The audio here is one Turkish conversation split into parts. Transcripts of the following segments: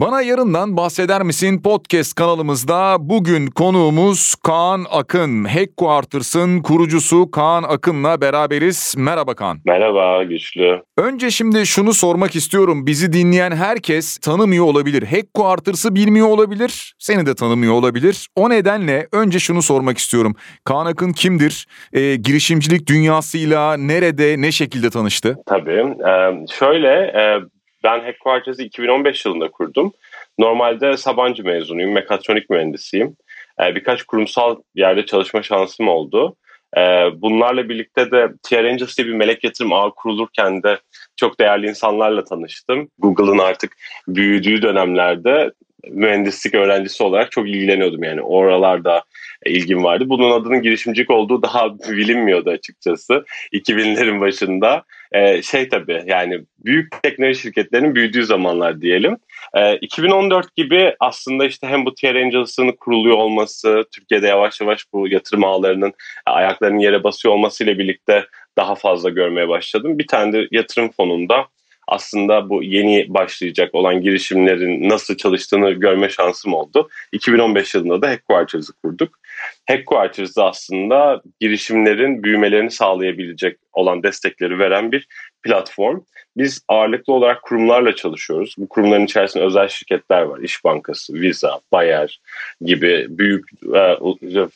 Bana yarından bahseder misin podcast kanalımızda bugün konuğumuz Kaan Akın. Headquarters'ın kurucusu Kaan Akın'la beraberiz. Merhaba Kaan. Merhaba Güçlü. Önce şimdi şunu sormak istiyorum. Bizi dinleyen herkes tanımıyor olabilir. Headquarters'ı bilmiyor olabilir. Seni de tanımıyor olabilir. O nedenle önce şunu sormak istiyorum. Kaan Akın kimdir? E, girişimcilik dünyasıyla nerede, ne şekilde tanıştı? Tabii. Ee, şöyle e, ben Headquarters'ı 2015 yılında kurdum. Normalde Sabancı mezunuyum, mekatronik mühendisiyim. Ee, birkaç kurumsal yerde çalışma şansım oldu. Ee, bunlarla birlikte de TR Angels diye bir melek yatırım ağı kurulurken de çok değerli insanlarla tanıştım. Google'ın artık büyüdüğü dönemlerde mühendislik öğrencisi olarak çok ilgileniyordum yani oralarda ilgim vardı. Bunun adının girişimcilik olduğu daha bilinmiyordu açıkçası 2000'lerin başında. Ee, şey tabii yani büyük teknoloji şirketlerinin büyüdüğü zamanlar diyelim. Ee, 2014 gibi aslında işte hem bu TR Angels'ın kuruluyor olması, Türkiye'de yavaş yavaş bu yatırım ağlarının ayaklarının yere basıyor olmasıyla birlikte daha fazla görmeye başladım. Bir tane de yatırım fonunda aslında bu yeni başlayacak olan girişimlerin nasıl çalıştığını görme şansım oldu. 2015 yılında da Headquarters'ı kurduk. Headquarters'da aslında girişimlerin büyümelerini sağlayabilecek olan destekleri veren bir platform. Biz ağırlıklı olarak kurumlarla çalışıyoruz. Bu kurumların içerisinde özel şirketler var. İş Bankası, Visa, Bayer gibi büyük e,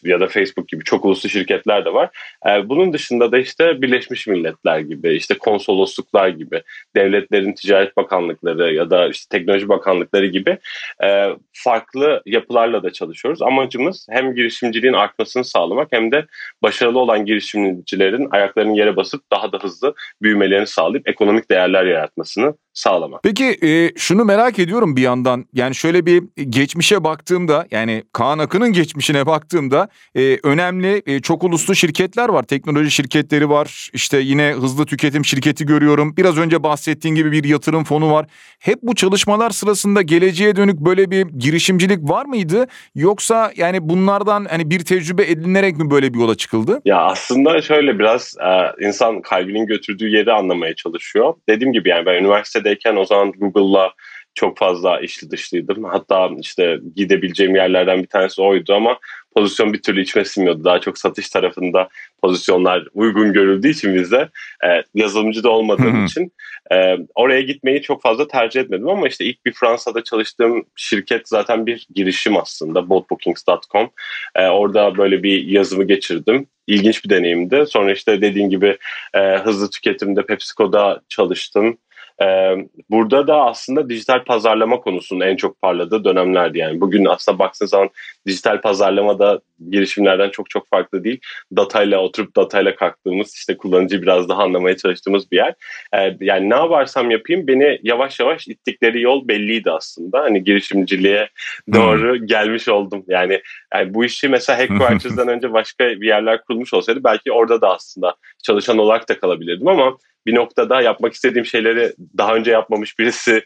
ya da Facebook gibi çok uluslu şirketler de var. E, bunun dışında da işte Birleşmiş Milletler gibi, işte konsolosluklar gibi, devletlerin ticaret bakanlıkları ya da işte teknoloji bakanlıkları gibi e, farklı yapılarla da çalışıyoruz. Amacımız hem girişimciliğin artmasını sağlamak hem de başarılı olan girişimcilerin ayaklarının yere basıp daha da hızlı büyümelerini sağlayıp ekonomik değerler yaratmasını sağlamak. Peki e, şunu merak ediyorum bir yandan. Yani şöyle bir geçmişe baktığımda yani Kaan Akın'ın geçmişine baktığımda e, önemli e, çok uluslu şirketler var. Teknoloji şirketleri var. İşte yine hızlı tüketim şirketi görüyorum. Biraz önce bahsettiğin gibi bir yatırım fonu var. Hep bu çalışmalar sırasında geleceğe dönük böyle bir girişimcilik var mıydı? Yoksa yani bunlardan hani bir tecrübe edinilerek mi böyle bir yola çıkıldı? Ya aslında şöyle biraz e, insan kalbinin götürdüğü yeri anlamaya çalışıyor. Dediğim gibi yani ben üniversitedeyken o zaman Google'la çok fazla içli dışlıydım. Hatta işte gidebileceğim yerlerden bir tanesi oydu ama pozisyon bir türlü içime sinmiyordu. Daha çok satış tarafında pozisyonlar uygun görüldüğü için bize e, yazılımcı da olmadığım için e, oraya gitmeyi çok fazla tercih etmedim ama işte ilk bir Fransa'da çalıştığım şirket zaten bir girişim aslında boatbookings.com. E, orada böyle bir yazımı geçirdim. İlginç bir deneyimdi. Sonra işte dediğin gibi e, hızlı tüketimde PepsiCo'da çalıştım. Ee, burada da aslında dijital pazarlama konusunun en çok parladığı dönemlerdi. Yani bugün aslında baktığınız zaman dijital pazarlama da girişimlerden çok çok farklı değil. Datayla oturup datayla kalktığımız işte kullanıcı biraz daha anlamaya çalıştığımız bir yer. Ee, yani ne yaparsam yapayım beni yavaş yavaş ittikleri yol belliydi aslında. Hani girişimciliğe doğru hmm. gelmiş oldum. Yani, yani bu işi mesela Headquarters'dan önce başka bir yerler kurulmuş olsaydı belki orada da aslında çalışan olarak da kalabilirdim ama bir noktada yapmak istediğim şeyleri daha önce yapmamış birisini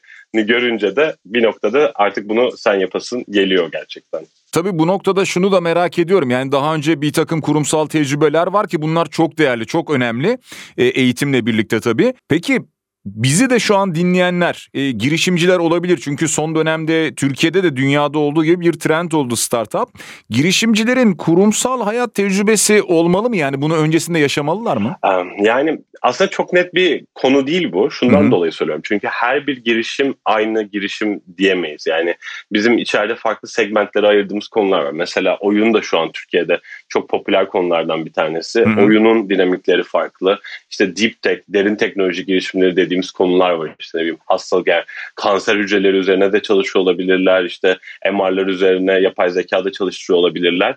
görünce de bir noktada artık bunu sen yapasın geliyor gerçekten. Tabii bu noktada şunu da merak ediyorum. Yani daha önce bir takım kurumsal tecrübeler var ki bunlar çok değerli, çok önemli. E, eğitimle birlikte tabii. Peki Bizi de şu an dinleyenler e, girişimciler olabilir çünkü son dönemde Türkiye'de de dünyada olduğu gibi bir trend oldu startup. Girişimcilerin kurumsal hayat tecrübesi olmalı mı yani bunu öncesinde yaşamalılar mı? Yani aslında çok net bir konu değil bu. Şundan Hı-hı. dolayı söylüyorum. Çünkü her bir girişim aynı girişim diyemeyiz. Yani bizim içeride farklı segmentlere ayırdığımız konular var. Mesela oyun da şu an Türkiye'de çok popüler konulardan bir tanesi. Hı-hı. Oyunun dinamikleri farklı. İşte deep tech, derin teknoloji girişimleri dediğim dediğimiz konular var. İşte ne bileyim hastalık yani kanser hücreleri üzerine de çalışıyor olabilirler. İşte MR'lar üzerine yapay zekada çalıştırıyor olabilirler.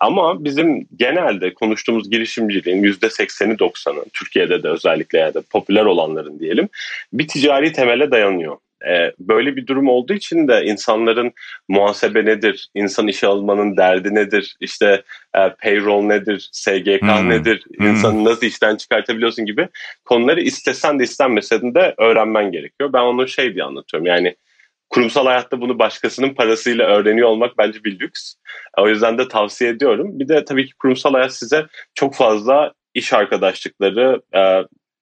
Ama bizim genelde konuştuğumuz girişimciliğin %80'i 90'ı Türkiye'de de özellikle yani popüler olanların diyelim bir ticari temele dayanıyor. E, böyle bir durum olduğu için de insanların muhasebe nedir, insan işe almanın derdi nedir, işte e, payroll nedir, SGK hmm. nedir, hmm. insanı nasıl işten çıkartabiliyorsun gibi konuları istesen de istenmesen de öğrenmen gerekiyor. Ben onu şey diye anlatıyorum yani kurumsal hayatta bunu başkasının parasıyla öğreniyor olmak bence bir lüks. O yüzden de tavsiye ediyorum. Bir de tabii ki kurumsal hayat size çok fazla iş arkadaşlıkları, e,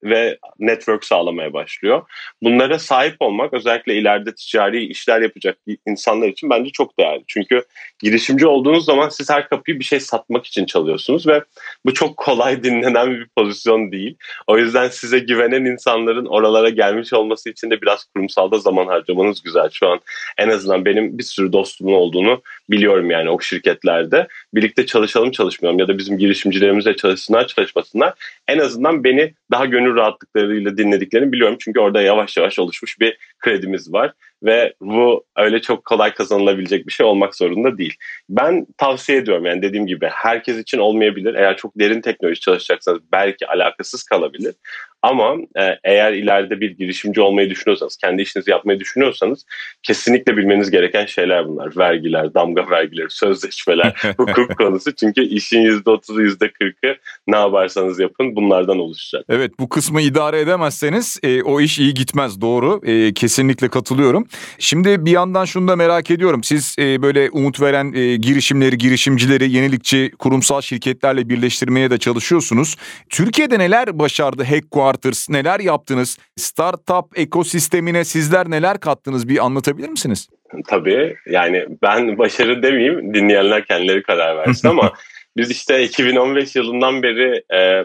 ve network sağlamaya başlıyor. Bunlara sahip olmak özellikle ileride ticari işler yapacak insanlar için bence çok değerli. Çünkü girişimci olduğunuz zaman siz her kapıyı bir şey satmak için çalıyorsunuz ve bu çok kolay dinlenen bir pozisyon değil. O yüzden size güvenen insanların oralara gelmiş olması için de biraz kurumsalda zaman harcamanız güzel. Şu an en azından benim bir sürü dostumun olduğunu biliyorum yani o şirketlerde. Birlikte çalışalım çalışmayalım ya da bizim girişimcilerimizle çalışsınlar çalışmasınlar. En azından beni daha gönül rahatlıklarıyla dinlediklerini biliyorum. Çünkü orada yavaş yavaş oluşmuş bir kredimiz var ve bu öyle çok kolay kazanılabilecek bir şey olmak zorunda değil. Ben tavsiye ediyorum yani dediğim gibi herkes için olmayabilir. Eğer çok derin teknoloji çalışacaksanız belki alakasız kalabilir. Ama e, eğer ileride bir girişimci olmayı düşünüyorsanız, kendi işinizi yapmayı düşünüyorsanız kesinlikle bilmeniz gereken şeyler bunlar. Vergiler, damga vergileri, sözleşmeler, hukuk konusu. Çünkü işin %30'u %40'ı ne yaparsanız yapın bunlardan oluşacak. Evet bu kısmı idare edemezseniz e, o iş iyi gitmez doğru. E, kesinlikle katılıyorum. Şimdi bir yandan şunu da merak ediyorum. Siz e, böyle umut veren e, girişimleri, girişimcileri yenilikçi kurumsal şirketlerle birleştirmeye de çalışıyorsunuz. Türkiye'de neler başardı Headquarters? Neler yaptınız? Startup ekosistemine sizler neler kattınız? Bir anlatabilir misiniz? Tabii. Yani ben başarı demeyeyim. Dinleyenler kendileri karar versin ama biz işte 2015 yılından beri e,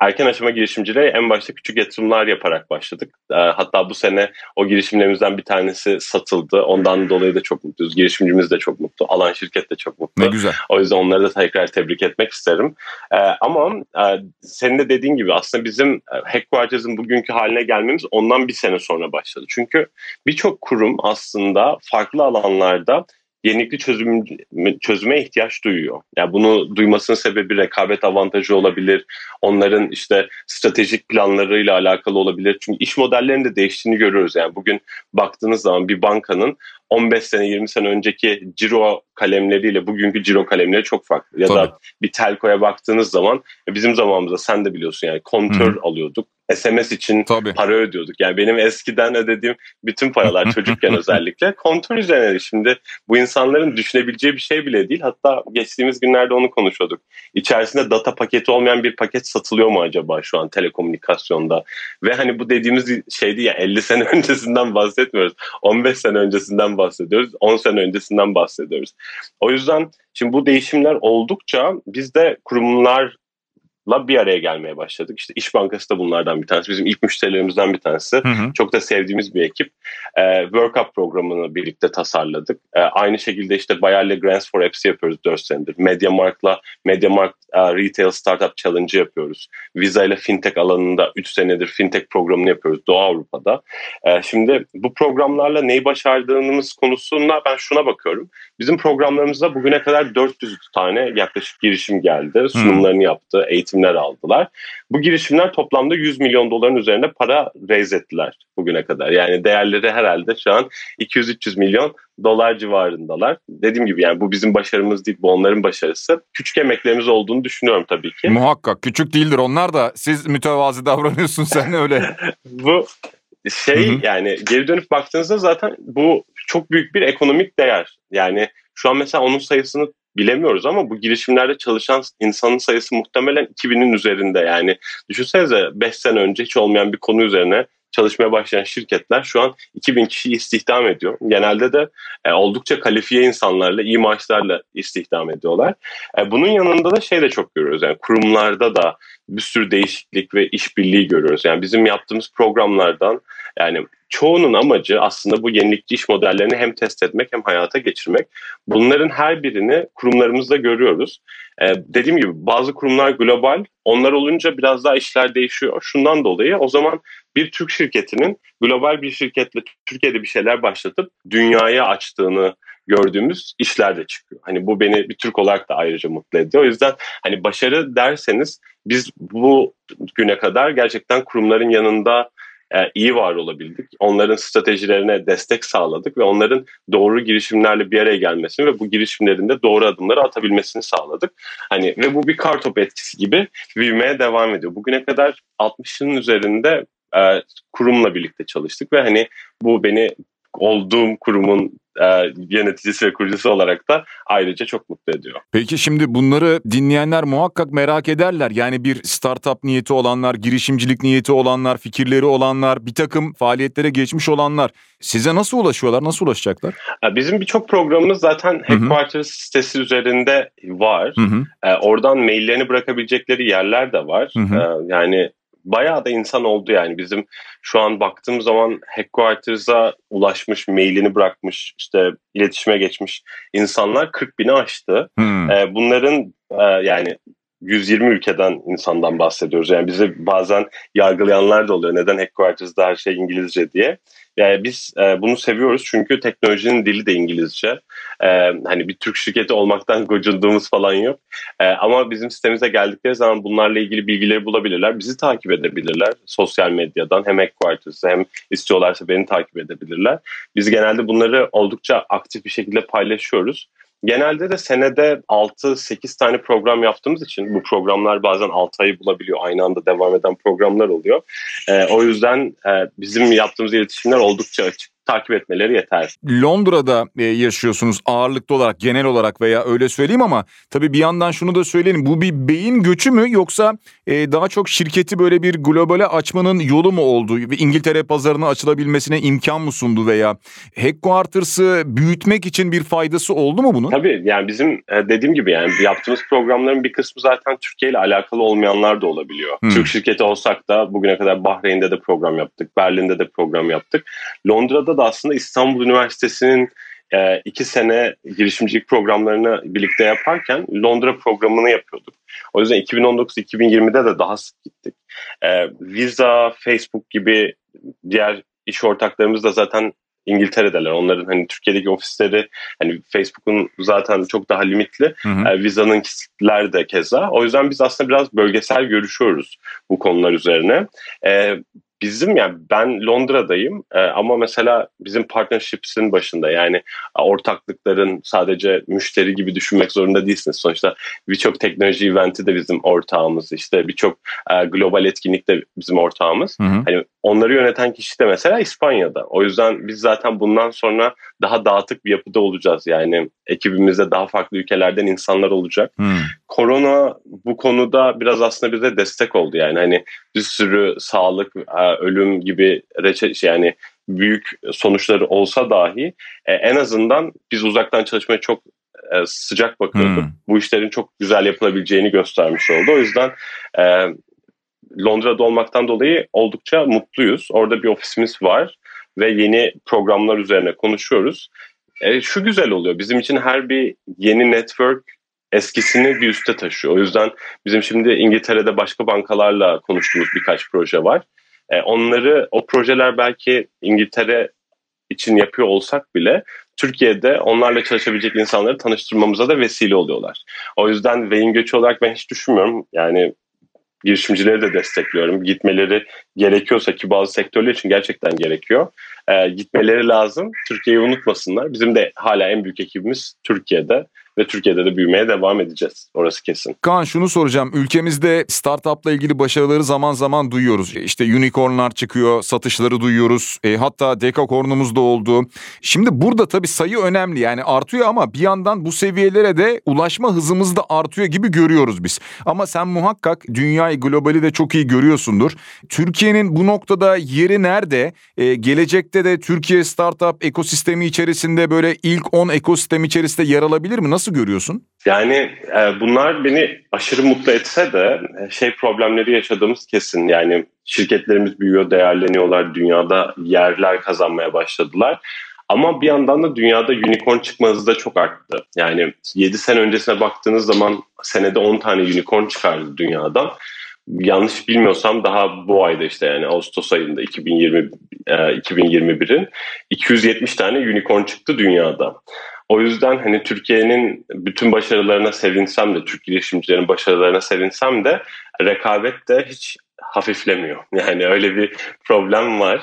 erken aşama girişimciliğe en başta küçük yatırımlar yaparak başladık. Ee, hatta bu sene o girişimlerimizden bir tanesi satıldı. Ondan dolayı da çok mutluyuz. Girişimcimiz de çok mutlu. Alan şirket de çok mutlu. Ne güzel. O yüzden onları da tekrar tebrik etmek isterim. Ee, ama e, senin de dediğin gibi aslında bizim e, Headquarters'ın bugünkü haline gelmemiz ondan bir sene sonra başladı. Çünkü birçok kurum aslında farklı alanlarda yenilikli çözüm, çözüme ihtiyaç duyuyor. Yani bunu duymasının sebebi rekabet avantajı olabilir. Onların işte stratejik planlarıyla alakalı olabilir. Çünkü iş modellerinin de değiştiğini görüyoruz. Yani bugün baktığınız zaman bir bankanın 15 sene 20 sene önceki ciro kalemleriyle bugünkü ciro kalemleri çok farklı. Ya Tabii. da bir telkoya baktığınız zaman bizim zamanımızda sen de biliyorsun yani kontör Hı. alıyorduk. SMS için Tabii. para ödüyorduk. Yani benim eskiden ödediğim bütün paralar çocukken özellikle kontör üzerine. Şimdi bu insanların düşünebileceği bir şey bile değil. Hatta geçtiğimiz günlerde onu konuşuyorduk. İçerisinde data paketi olmayan bir paket satılıyor mu acaba şu an telekomünikasyonda? Ve hani bu dediğimiz şeydi ya 50 sene öncesinden bahsetmiyoruz. 15 sene öncesinden bahsediyoruz. 10 sene öncesinden bahsediyoruz. O yüzden şimdi bu değişimler oldukça biz de kurumlar la bir araya gelmeye başladık. İşte İş Bankası da bunlardan bir tanesi. Bizim ilk müşterilerimizden bir tanesi. Hı hı. Çok da sevdiğimiz bir ekip. Ee, Work Up programını birlikte tasarladık. Ee, aynı şekilde işte Bayer'le Grants for Apps'i yapıyoruz 4 senedir. MediaMarkt'la MediaMarkt uh, Retail Startup Challenge yapıyoruz. Visa ile fintech alanında 3 senedir fintech programını yapıyoruz Doğu Avrupa'da. Ee, şimdi bu programlarla neyi başardığımız konusunda ben şuna bakıyorum. Bizim programlarımızda bugüne kadar 400 tane yaklaşık girişim geldi. Sunumlarını yaptı, eğitimler aldılar. Bu girişimler toplamda 100 milyon doların üzerinde para raise ettiler bugüne kadar. Yani değerleri herhalde şu an 200-300 milyon dolar civarındalar. Dediğim gibi yani bu bizim başarımız değil, bu onların başarısı. Küçük emeklerimiz olduğunu düşünüyorum tabii ki. Muhakkak küçük değildir onlar da. Siz mütevazi davranıyorsun sen öyle. bu şey Hı-hı. yani geri dönüp baktığınızda zaten bu çok büyük bir ekonomik değer. Yani şu an mesela onun sayısını bilemiyoruz ama bu girişimlerde çalışan insanın sayısı muhtemelen 2000'in üzerinde. Yani düşünsenize 5 sene önce hiç olmayan bir konu üzerine çalışmaya başlayan şirketler şu an 2000 kişi istihdam ediyor. Genelde de e, oldukça kalifiye insanlarla, iyi maaşlarla istihdam ediyorlar. E, bunun yanında da şey de çok görüyoruz. Yani kurumlarda da bir sürü değişiklik ve işbirliği görüyoruz. Yani bizim yaptığımız programlardan yani çoğunun amacı aslında bu yenilikçi iş modellerini hem test etmek hem hayata geçirmek. Bunların her birini kurumlarımızda görüyoruz. Ee, dediğim gibi bazı kurumlar global, onlar olunca biraz daha işler değişiyor. Şundan dolayı o zaman bir Türk şirketinin global bir şirketle Türkiye'de bir şeyler başlatıp dünyaya açtığını gördüğümüz işler de çıkıyor. Hani bu beni bir Türk olarak da ayrıca mutlu ediyor. O yüzden hani başarı derseniz biz bu güne kadar gerçekten kurumların yanında e, iyi var olabildik. Onların stratejilerine destek sağladık ve onların doğru girişimlerle bir araya gelmesini ve bu girişimlerin de doğru adımları atabilmesini sağladık. Hani ve bu bir kartop etkisi gibi büyümeye devam ediyor. Bugüne kadar 60'ın üzerinde e, kurumla birlikte çalıştık ve hani bu beni olduğum kurumun e, yöneticisi ve kurucusu olarak da ayrıca çok mutlu ediyor. Peki şimdi bunları dinleyenler muhakkak merak ederler. Yani bir startup niyeti olanlar, girişimcilik niyeti olanlar, fikirleri olanlar, bir takım faaliyetlere geçmiş olanlar size nasıl ulaşıyorlar, nasıl ulaşacaklar? Bizim birçok programımız zaten Headquarters sitesi üzerinde var. Hı hı. Oradan maillerini bırakabilecekleri yerler de var. Hı hı. Yani bayağı da insan oldu yani bizim şu an baktığım zaman headquarters'a ulaşmış, mailini bırakmış, işte iletişime geçmiş insanlar 40 bini aştı. Hmm. Ee, bunların e, yani 120 ülkeden insandan bahsediyoruz. Yani bizi bazen yargılayanlar da oluyor. Neden headquarters'da her şey İngilizce diye. Yani biz e, bunu seviyoruz çünkü teknolojinin dili de İngilizce. E, hani bir Türk şirketi olmaktan gocunduğumuz falan yok. E, ama bizim sitemize geldikleri zaman bunlarla ilgili bilgileri bulabilirler. Bizi takip edebilirler sosyal medyadan. Hem Headquarters'ı hem istiyorlarsa beni takip edebilirler. Biz genelde bunları oldukça aktif bir şekilde paylaşıyoruz. Genelde de senede 6-8 tane program yaptığımız için bu programlar bazen 6 ayı bulabiliyor. Aynı anda devam eden programlar oluyor. E, o yüzden e, bizim yaptığımız iletişimler oldukça açık takip etmeleri yeter. Londra'da e, yaşıyorsunuz ağırlıklı olarak genel olarak veya öyle söyleyeyim ama tabii bir yandan şunu da söyleyelim. Bu bir beyin göçü mü yoksa e, daha çok şirketi böyle bir globale açmanın yolu mu oldu? Ve İngiltere pazarına açılabilmesine imkan mı sundu veya headquarters'ı büyütmek için bir faydası oldu mu bunun? Tabii yani bizim e, dediğim gibi yani yaptığımız programların bir kısmı zaten Türkiye ile alakalı olmayanlar da olabiliyor. Hmm. Türk şirketi olsak da bugüne kadar Bahreyn'de de program yaptık, Berlin'de de program yaptık. Londra'da da aslında İstanbul Üniversitesi'nin e, iki sene girişimcilik programlarını birlikte yaparken Londra programını yapıyorduk. O yüzden 2019-2020'de de daha sık gittik. E, Visa, Facebook gibi diğer iş ortaklarımız da zaten İngiltere'deler. Onların hani Türkiye'deki ofisleri hani Facebook'un zaten çok daha limitli. Hı hı. E, Visa'nın kitler de keza. O yüzden biz aslında biraz bölgesel görüşüyoruz bu konular üzerine. E, bizim yani ben Londra'dayım e, ama mesela bizim partnerships'in başında yani ortaklıkların sadece müşteri gibi düşünmek zorunda değilsiniz. Sonuçta birçok teknoloji eventi de bizim ortağımız işte birçok e, global etkinlik de bizim ortağımız. Hı hı. Hani onları yöneten kişi de mesela İspanya'da. O yüzden biz zaten bundan sonra daha dağıtık bir yapıda olacağız. Yani ekibimizde daha farklı ülkelerden insanlar olacak. Hmm. Korona bu konuda biraz aslında bize destek oldu. Yani hani bir sürü sağlık, e, ölüm gibi reçe yani büyük sonuçları olsa dahi e, en azından biz uzaktan çalışmaya çok e, sıcak bakıyorduk. Hmm. Bu işlerin çok güzel yapılabileceğini göstermiş oldu. O yüzden Londra'da olmaktan dolayı oldukça mutluyuz. Orada bir ofisimiz var ve yeni programlar üzerine konuşuyoruz. E, şu güzel oluyor. Bizim için her bir yeni network eskisini bir üste taşıyor. O yüzden bizim şimdi İngiltere'de başka bankalarla konuştuğumuz birkaç proje var. E, onları o projeler belki İngiltere için yapıyor olsak bile Türkiye'de onlarla çalışabilecek insanları tanıştırmamıza da vesile oluyorlar. O yüzden beyin göçü olarak ben hiç düşünmüyorum. Yani girişimcileri de destekliyorum. Gitmeleri gerekiyorsa ki bazı sektörler için gerçekten gerekiyor. E, gitmeleri lazım. Türkiye'yi unutmasınlar. Bizim de hala en büyük ekibimiz Türkiye'de ve Türkiye'de de büyümeye devam edeceğiz. Orası kesin. Kaan şunu soracağım. Ülkemizde startupla ilgili başarıları zaman zaman duyuyoruz. İşte unicornlar çıkıyor, satışları duyuyoruz. E, hatta dekakornumuz da oldu. Şimdi burada tabii sayı önemli. Yani artıyor ama bir yandan bu seviyelere de ulaşma hızımız da artıyor gibi görüyoruz biz. Ama sen muhakkak dünyayı, globali de çok iyi görüyorsundur. Türkiye'nin bu noktada yeri nerede? E, gelecekte de Türkiye startup ekosistemi içerisinde böyle ilk 10 ekosistem içerisinde yer alabilir mi? Nasıl Nasıl görüyorsun? Yani e, bunlar beni aşırı mutlu etse de e, şey problemleri yaşadığımız kesin. Yani şirketlerimiz büyüyor, değerleniyorlar, dünyada yerler kazanmaya başladılar. Ama bir yandan da dünyada unicorn çıkma hızı da çok arttı. Yani 7 sene öncesine baktığınız zaman senede 10 tane unicorn çıkardı dünyadan. Yanlış bilmiyorsam daha bu ayda işte yani Ağustos ayında 2020 e, 2021'in 270 tane unicorn çıktı dünyada. O yüzden hani Türkiye'nin bütün başarılarına sevinsem de, Türk girişimcilerin başarılarına sevinsem de rekabet de hiç hafiflemiyor. Yani öyle bir problem var.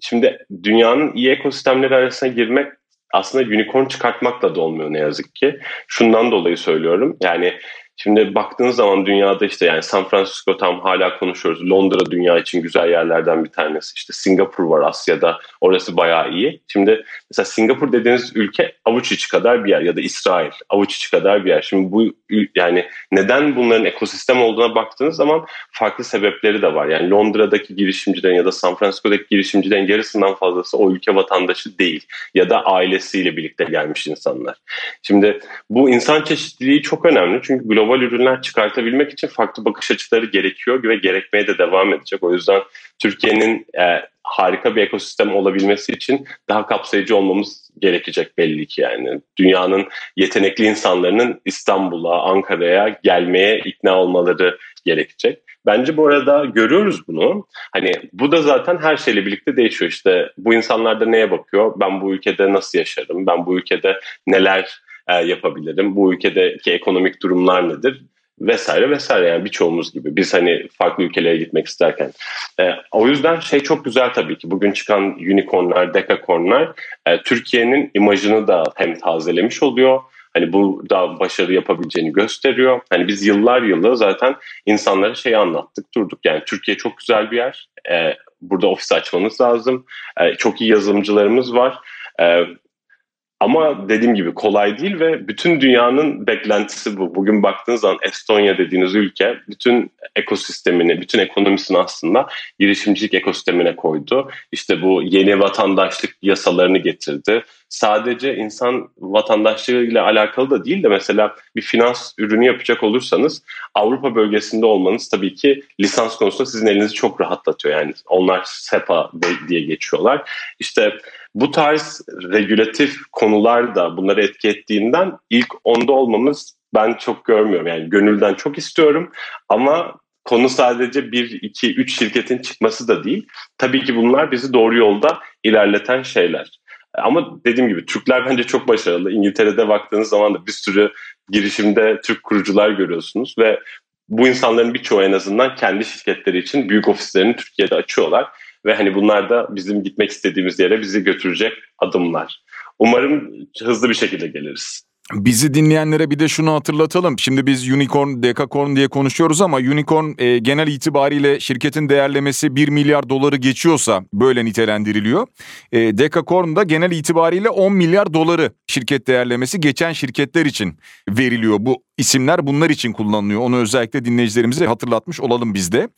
Şimdi dünyanın iyi ekosistemleri arasına girmek aslında unicorn çıkartmakla da olmuyor ne yazık ki. Şundan dolayı söylüyorum. Yani Şimdi baktığınız zaman dünyada işte yani San Francisco tam hala konuşuyoruz. Londra dünya için güzel yerlerden bir tanesi. İşte Singapur var Asya'da. Orası bayağı iyi. Şimdi mesela Singapur dediğiniz ülke avuç içi kadar bir yer ya da İsrail avuç içi kadar bir yer. Şimdi bu yani neden bunların ekosistem olduğuna baktığınız zaman farklı sebepleri de var. Yani Londra'daki girişimcilerin ya da San Francisco'daki girişimcilerin yarısından fazlası o ülke vatandaşı değil ya da ailesiyle birlikte gelmiş insanlar. Şimdi bu insan çeşitliliği çok önemli çünkü global ürünler çıkartabilmek için farklı bakış açıları gerekiyor ve gerekmeye de devam edecek. O yüzden Türkiye'nin e, harika bir ekosistem olabilmesi için daha kapsayıcı olmamız gerekecek belli ki yani. Dünyanın yetenekli insanların İstanbul'a, Ankara'ya gelmeye ikna olmaları gerekecek. Bence bu arada görüyoruz bunu. Hani bu da zaten her şeyle birlikte değişiyor. İşte bu insanlar da neye bakıyor? Ben bu ülkede nasıl yaşarım? Ben bu ülkede neler e, yapabilirim? Bu ülkedeki ekonomik durumlar nedir? vesaire vesaire yani birçoğumuz gibi biz hani farklı ülkelere gitmek isterken. E, o yüzden şey çok güzel tabii ki bugün çıkan unicornlar, dekakornlar e, Türkiye'nin imajını da hem tazelemiş oluyor. Hani bu da başarı yapabileceğini gösteriyor. Hani biz yıllar yılı zaten insanlara şey anlattık durduk. Yani Türkiye çok güzel bir yer. E, burada ofis açmanız lazım. E, çok iyi yazılımcılarımız var. E, ama dediğim gibi kolay değil ve bütün dünyanın beklentisi bu. Bugün baktığınız zaman Estonya dediğiniz ülke bütün ekosistemini, bütün ekonomisini aslında girişimcilik ekosistemine koydu. İşte bu yeni vatandaşlık yasalarını getirdi. Sadece insan vatandaşlığı ile alakalı da değil de mesela bir finans ürünü yapacak olursanız Avrupa bölgesinde olmanız tabii ki lisans konusunda sizin elinizi çok rahatlatıyor. Yani onlar SEPA diye geçiyorlar. İşte bu tarz regülatif konular da bunları etki ettiğinden ilk onda olmamız ben çok görmüyorum. Yani gönülden çok istiyorum ama konu sadece bir, iki, üç şirketin çıkması da değil. Tabii ki bunlar bizi doğru yolda ilerleten şeyler. Ama dediğim gibi Türkler bence çok başarılı. İngiltere'de baktığınız zaman da bir sürü girişimde Türk kurucular görüyorsunuz ve bu insanların birçoğu en azından kendi şirketleri için büyük ofislerini Türkiye'de açıyorlar. Ve hani bunlar da bizim gitmek istediğimiz yere bizi götürecek adımlar. Umarım hızlı bir şekilde geliriz. Bizi dinleyenlere bir de şunu hatırlatalım. Şimdi biz unicorn, dekakorn diye konuşuyoruz ama unicorn e, genel itibariyle şirketin değerlemesi 1 milyar doları geçiyorsa böyle nitelendiriliyor. E, dekakorn da genel itibariyle 10 milyar doları şirket değerlemesi geçen şirketler için veriliyor. Bu isimler bunlar için kullanılıyor. Onu özellikle dinleyicilerimize hatırlatmış olalım biz de.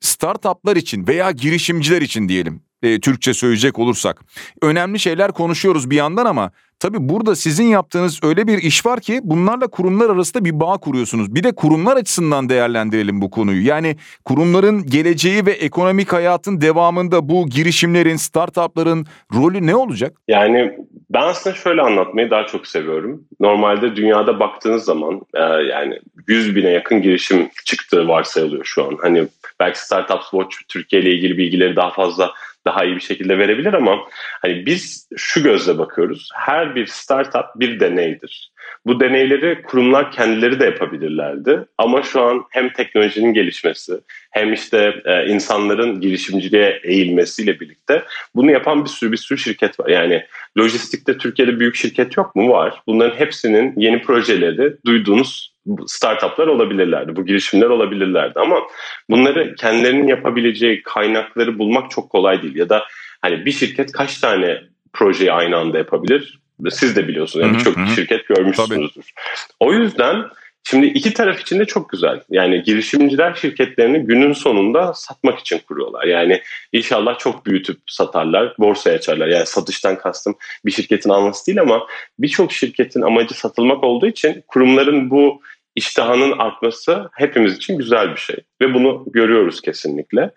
Startuplar için veya girişimciler için diyelim e, Türkçe söyleyecek olursak. Önemli şeyler konuşuyoruz bir yandan ama tabii burada sizin yaptığınız öyle bir iş var ki bunlarla kurumlar arasında bir bağ kuruyorsunuz. Bir de kurumlar açısından değerlendirelim bu konuyu. Yani kurumların geleceği ve ekonomik hayatın devamında bu girişimlerin, startupların rolü ne olacak? Yani ben aslında şöyle anlatmayı daha çok seviyorum. Normalde dünyada baktığınız zaman e, yani 100 bine yakın girişim çıktığı varsayılıyor şu an. Hani belki Startups Watch Türkiye ile ilgili bilgileri daha fazla daha iyi bir şekilde verebilir ama hani biz şu gözle bakıyoruz. Her bir startup bir deneydir. Bu deneyleri kurumlar kendileri de yapabilirlerdi. Ama şu an hem teknolojinin gelişmesi hem işte e, insanların girişimciliğe eğilmesiyle birlikte bunu yapan bir sürü bir sürü şirket var. Yani lojistikte Türkiye'de büyük şirket yok mu? Var. Bunların hepsinin yeni projeleri duyduğunuz startuplar olabilirlerdi. Bu girişimler olabilirlerdi ama bunları kendilerinin yapabileceği kaynakları bulmak çok kolay değil. Ya da hani bir şirket kaç tane projeyi aynı anda yapabilir? Siz de biliyorsunuz. Yani birçok şirket görmüşsünüzdür. Tabii. O yüzden Şimdi iki taraf için de çok güzel. Yani girişimciler şirketlerini günün sonunda satmak için kuruyorlar. Yani inşallah çok büyütüp satarlar, borsaya açarlar. Yani satıştan kastım bir şirketin alması değil ama birçok şirketin amacı satılmak olduğu için kurumların bu iştahının artması hepimiz için güzel bir şey. Ve bunu görüyoruz kesinlikle.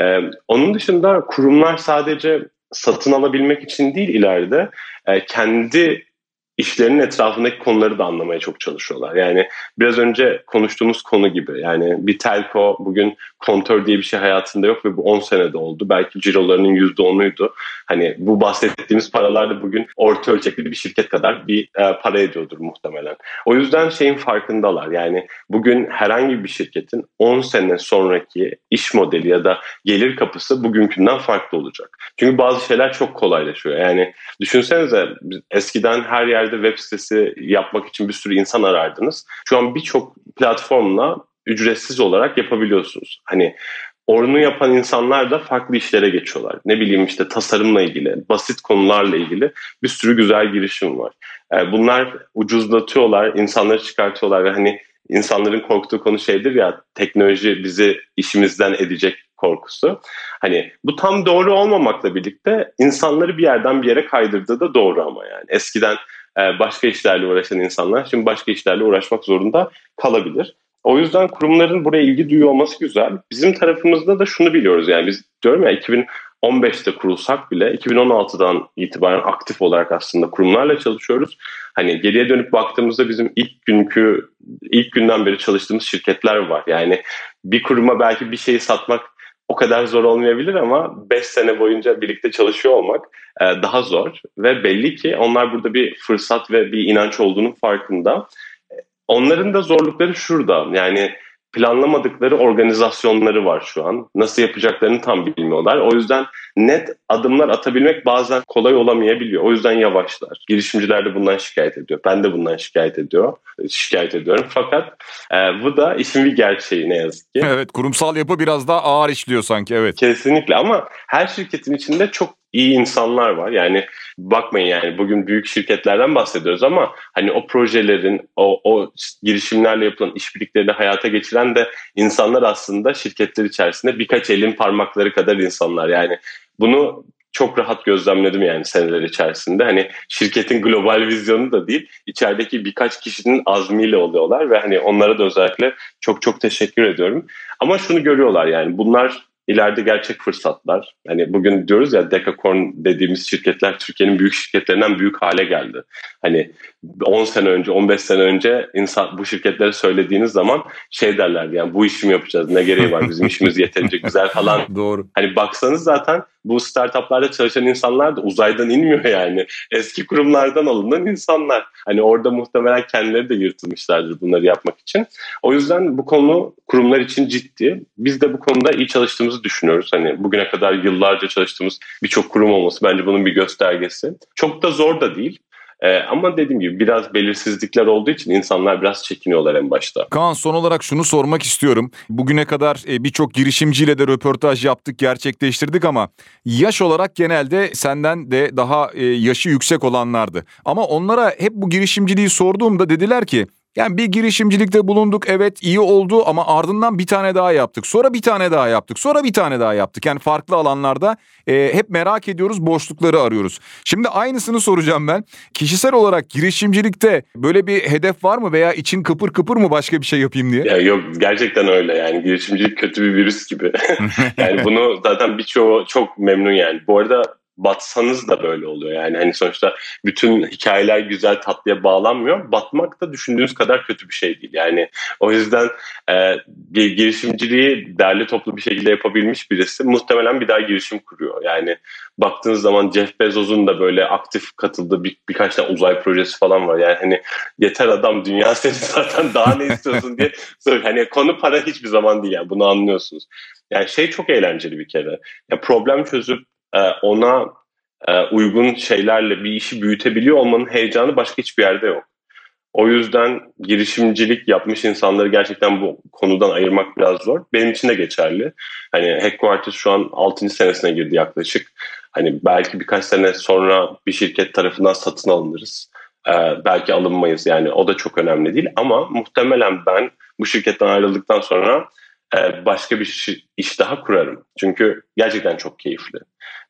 Ee, onun dışında kurumlar sadece satın alabilmek için değil ileride e, kendi işlerinin etrafındaki konuları da anlamaya çok çalışıyorlar. Yani biraz önce konuştuğumuz konu gibi yani bir telco bugün kontör diye bir şey hayatında yok ve bu 10 senede oldu. Belki cirolarının %10'uydu. Hani bu bahsettiğimiz paralar da bugün orta ölçekli bir şirket kadar bir e, para ediyordur muhtemelen. O yüzden şeyin farkındalar. Yani bugün herhangi bir şirketin 10 sene sonraki iş modeli ya da gelir kapısı bugünkünden farklı olacak. Çünkü bazı şeyler çok kolaylaşıyor. Yani düşünsenize eskiden her yer yerde web sitesi yapmak için bir sürü insan arardınız. Şu an birçok platformla ücretsiz olarak yapabiliyorsunuz. Hani Orunu yapan insanlar da farklı işlere geçiyorlar. Ne bileyim işte tasarımla ilgili, basit konularla ilgili bir sürü güzel girişim var. Ee, bunlar ucuzlatıyorlar, insanları çıkartıyorlar ve hani insanların korktuğu konu şeydir ya teknoloji bizi işimizden edecek korkusu. Hani bu tam doğru olmamakla birlikte insanları bir yerden bir yere kaydırdığı da doğru ama yani. Eskiden başka işlerle uğraşan insanlar şimdi başka işlerle uğraşmak zorunda kalabilir. O yüzden kurumların buraya ilgi duyuyor olması güzel. Bizim tarafımızda da şunu biliyoruz yani biz diyorum ya 2015'te kurulsak bile 2016'dan itibaren aktif olarak aslında kurumlarla çalışıyoruz. Hani geriye dönüp baktığımızda bizim ilk günkü ilk günden beri çalıştığımız şirketler var. Yani bir kuruma belki bir şeyi satmak o kadar zor olmayabilir ama 5 sene boyunca birlikte çalışıyor olmak e, daha zor ve belli ki onlar burada bir fırsat ve bir inanç olduğunun farkında. Onların da zorlukları şurada. Yani planlamadıkları organizasyonları var şu an. Nasıl yapacaklarını tam bilmiyorlar. O yüzden net adımlar atabilmek bazen kolay olamayabiliyor. O yüzden yavaşlar. Girişimciler de bundan şikayet ediyor. Ben de bundan şikayet ediyor. Şikayet ediyorum. Fakat e, bu da işin bir gerçeği ne yazık ki. Evet kurumsal yapı biraz daha ağır işliyor sanki evet. Kesinlikle ama her şirketin içinde çok iyi insanlar var. Yani bakmayın yani bugün büyük şirketlerden bahsediyoruz ama hani o projelerin, o, o girişimlerle yapılan işbirliklerini hayata geçiren de insanlar aslında şirketler içerisinde birkaç elin parmakları kadar insanlar. Yani bunu çok rahat gözlemledim yani seneler içerisinde. Hani şirketin global vizyonu da değil, içerideki birkaç kişinin azmiyle oluyorlar ve hani onlara da özellikle çok çok teşekkür ediyorum. Ama şunu görüyorlar yani bunlar ileride gerçek fırsatlar. Hani bugün diyoruz ya Decacorn dediğimiz şirketler Türkiye'nin büyük şirketlerinden büyük hale geldi. Hani 10 sene önce, 15 sene önce insan bu şirketlere söylediğiniz zaman şey derlerdi yani bu işimi yapacağız ne gereği var bizim işimiz yeterince güzel falan. Doğru. Hani baksanız zaten bu startuplarda çalışan insanlar da uzaydan inmiyor yani. Eski kurumlardan alınan insanlar. Hani orada muhtemelen kendileri de yırtılmışlardır bunları yapmak için. O yüzden bu konu kurumlar için ciddi. Biz de bu konuda iyi çalıştığımızı düşünüyoruz. Hani bugüne kadar yıllarca çalıştığımız birçok kurum olması bence bunun bir göstergesi. Çok da zor da değil. Ee, ama dediğim gibi biraz belirsizlikler olduğu için insanlar biraz çekiniyorlar en başta. Kaan son olarak şunu sormak istiyorum. Bugüne kadar e, birçok girişimciyle de röportaj yaptık, gerçekleştirdik ama yaş olarak genelde senden de daha e, yaşı yüksek olanlardı. Ama onlara hep bu girişimciliği sorduğumda dediler ki yani bir girişimcilikte bulunduk evet iyi oldu ama ardından bir tane daha yaptık. Sonra bir tane daha yaptık. Sonra bir tane daha yaptık. Yani farklı alanlarda e, hep merak ediyoruz boşlukları arıyoruz. Şimdi aynısını soracağım ben. Kişisel olarak girişimcilikte böyle bir hedef var mı veya için kıpır kıpır mı başka bir şey yapayım diye? Ya yok gerçekten öyle yani girişimcilik kötü bir virüs gibi. yani bunu zaten birçoğu çok memnun yani. Bu arada batsanız da böyle oluyor. Yani hani sonuçta bütün hikayeler güzel tatlıya bağlanmıyor. Batmak da düşündüğünüz kadar kötü bir şey değil. Yani o yüzden e, girişimciliği derli toplu bir şekilde yapabilmiş birisi muhtemelen bir daha girişim kuruyor. Yani baktığınız zaman Jeff Bezos'un da böyle aktif katıldığı bir, birkaç tane uzay projesi falan var. Yani hani yeter adam dünya seni zaten daha ne istiyorsun diye söylüyor. Hani konu para hiçbir zaman değil yani bunu anlıyorsunuz. Yani şey çok eğlenceli bir kere. Ya problem çözüp ona e, uygun şeylerle bir işi büyütebiliyor olmanın heyecanı başka hiçbir yerde yok. O yüzden girişimcilik yapmış insanları gerçekten bu konudan ayırmak biraz zor. Benim için de geçerli. Hani Headquarters şu an 6. senesine girdi yaklaşık. Hani belki birkaç sene sonra bir şirket tarafından satın alınırız. Ee, belki alınmayız yani o da çok önemli değil. Ama muhtemelen ben bu şirketten ayrıldıktan sonra e, başka bir iş daha kurarım. Çünkü gerçekten çok keyifli.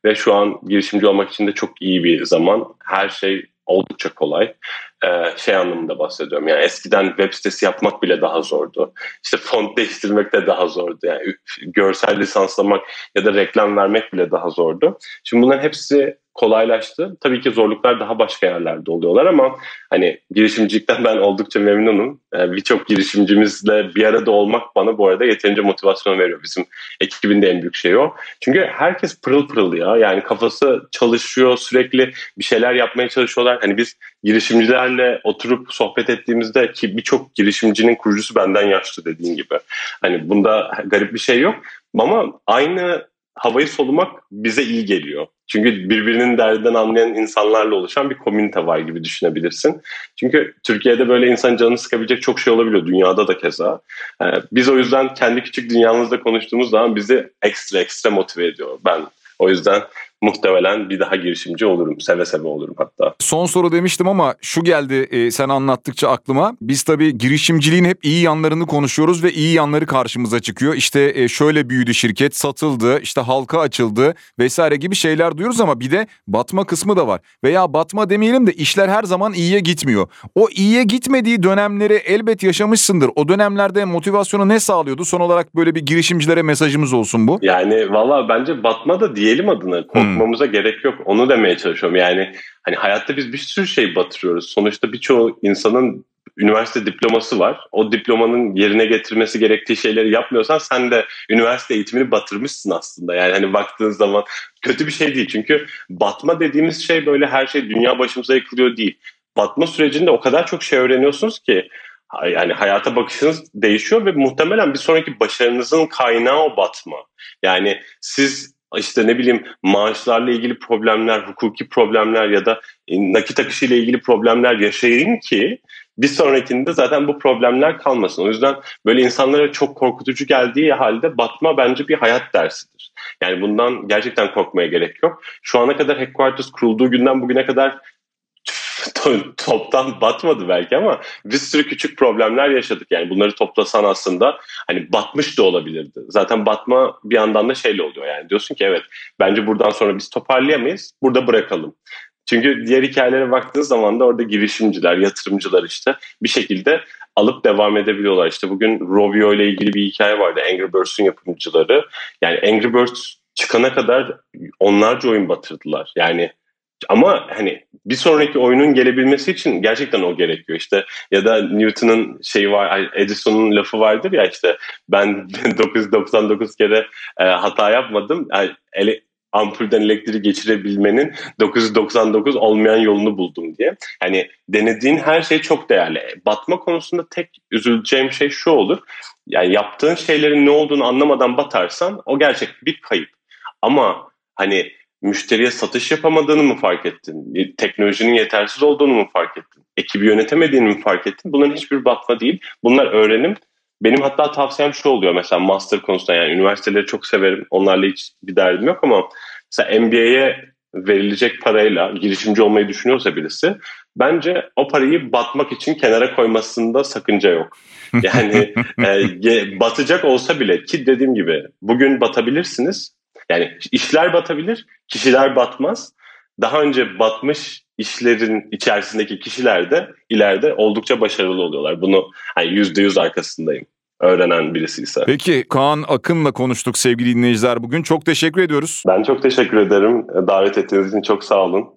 Ve şu an girişimci olmak için de çok iyi bir zaman. Her şey oldukça kolay. Ee, şey anlamında bahsediyorum. Yani eskiden web sitesi yapmak bile daha zordu. İşte font değiştirmek de daha zordu. Yani görsel lisanslamak ya da reklam vermek bile daha zordu. Şimdi bunların hepsi kolaylaştı. Tabii ki zorluklar daha başka yerlerde oluyorlar ama hani girişimcilikten ben oldukça memnunum. Ee, Birçok girişimcimizle bir arada olmak bana bu arada yeterince motivasyon veriyor. Bizim ekibin de en büyük şeyi o. Çünkü herkes pırıl pırıl ya. Yani kafası çalışıyor, sürekli bir şeyler yapmaya çalışıyorlar. Hani biz girişimcilerle oturup sohbet ettiğimizde ki birçok girişimcinin kurucusu benden yaşlı dediğin gibi. Hani bunda garip bir şey yok. Ama aynı havayı solumak bize iyi geliyor. Çünkü birbirinin derdinden anlayan insanlarla oluşan bir komünite var gibi düşünebilirsin. Çünkü Türkiye'de böyle insan canını sıkabilecek çok şey olabiliyor. Dünyada da keza. Ee, biz o yüzden kendi küçük dünyamızda konuştuğumuz zaman bizi ekstra ekstra motive ediyor. Ben o yüzden muhtemelen bir daha girişimci olurum. Seve seve olurum hatta. Son soru demiştim ama şu geldi e, sen anlattıkça aklıma. Biz tabii girişimciliğin hep iyi yanlarını konuşuyoruz ve iyi yanları karşımıza çıkıyor. İşte e, şöyle büyüdü şirket, satıldı, işte halka açıldı vesaire gibi şeyler duyuyoruz ama bir de batma kısmı da var. Veya batma demeyelim de işler her zaman iyiye gitmiyor. O iyiye gitmediği dönemleri elbet yaşamışsındır. O dönemlerde motivasyonu ne sağlıyordu? Son olarak böyle bir girişimcilere mesajımız olsun bu. Yani valla bence batma da diyelim adına. Korkma korkmamıza gerek yok. Onu demeye çalışıyorum. Yani hani hayatta biz bir sürü şey batırıyoruz. Sonuçta birçoğu insanın üniversite diploması var. O diplomanın yerine getirmesi gerektiği şeyleri yapmıyorsan sen de üniversite eğitimini batırmışsın aslında. Yani hani baktığın zaman kötü bir şey değil. Çünkü batma dediğimiz şey böyle her şey dünya başımıza yıkılıyor değil. Batma sürecinde o kadar çok şey öğreniyorsunuz ki yani hayata bakışınız değişiyor ve muhtemelen bir sonraki başarınızın kaynağı o batma. Yani siz işte ne bileyim maaşlarla ilgili problemler, hukuki problemler ya da e, nakit akışı ile ilgili problemler yaşayın ki bir sonrakinde zaten bu problemler kalmasın. O yüzden böyle insanlara çok korkutucu geldiği halde batma bence bir hayat dersidir. Yani bundan gerçekten korkmaya gerek yok. Şu ana kadar Headquarters kurulduğu günden bugüne kadar toptan batmadı belki ama bir sürü küçük problemler yaşadık. Yani bunları toplasan aslında hani batmış da olabilirdi. Zaten batma bir yandan da şeyle oluyor yani diyorsun ki evet bence buradan sonra biz toparlayamayız burada bırakalım. Çünkü diğer hikayelere baktığınız zaman da orada girişimciler, yatırımcılar işte bir şekilde alıp devam edebiliyorlar. İşte bugün Rovio ile ilgili bir hikaye vardı. Angry Birds'ün yapımcıları. Yani Angry Birds çıkana kadar onlarca oyun batırdılar. Yani ama hani bir sonraki oyunun gelebilmesi için gerçekten o gerekiyor işte ya da Newton'un şeyi var Edison'un lafı vardır ya işte ben 999 kere e, hata yapmadım yani ele, ampulden elektriği geçirebilmenin 999 olmayan yolunu buldum diye. Hani denediğin her şey çok değerli. Batma konusunda tek üzüleceğim şey şu olur. Yani yaptığın şeylerin ne olduğunu anlamadan batarsan o gerçek bir kayıp. Ama hani müşteriye satış yapamadığını mı fark ettin? Teknolojinin yetersiz olduğunu mu fark ettin? Ekibi yönetemediğini mi fark ettin? Bunların hiçbir batma değil. Bunlar öğrenim. Benim hatta tavsiyem şu oluyor mesela master konusunda yani üniversiteleri çok severim. Onlarla hiç bir derdim yok ama mesela MBA'ye verilecek parayla girişimci olmayı düşünüyorsa birisi bence o parayı batmak için kenara koymasında sakınca yok. Yani e, batacak olsa bile ki dediğim gibi bugün batabilirsiniz yani işler batabilir, kişiler batmaz. Daha önce batmış işlerin içerisindeki kişiler de ileride oldukça başarılı oluyorlar. Bunu hani yüzde yüz arkasındayım öğrenen birisi ise. Peki Kaan Akın'la konuştuk sevgili dinleyiciler bugün. Çok teşekkür ediyoruz. Ben çok teşekkür ederim. Davet ettiğiniz için çok sağ olun.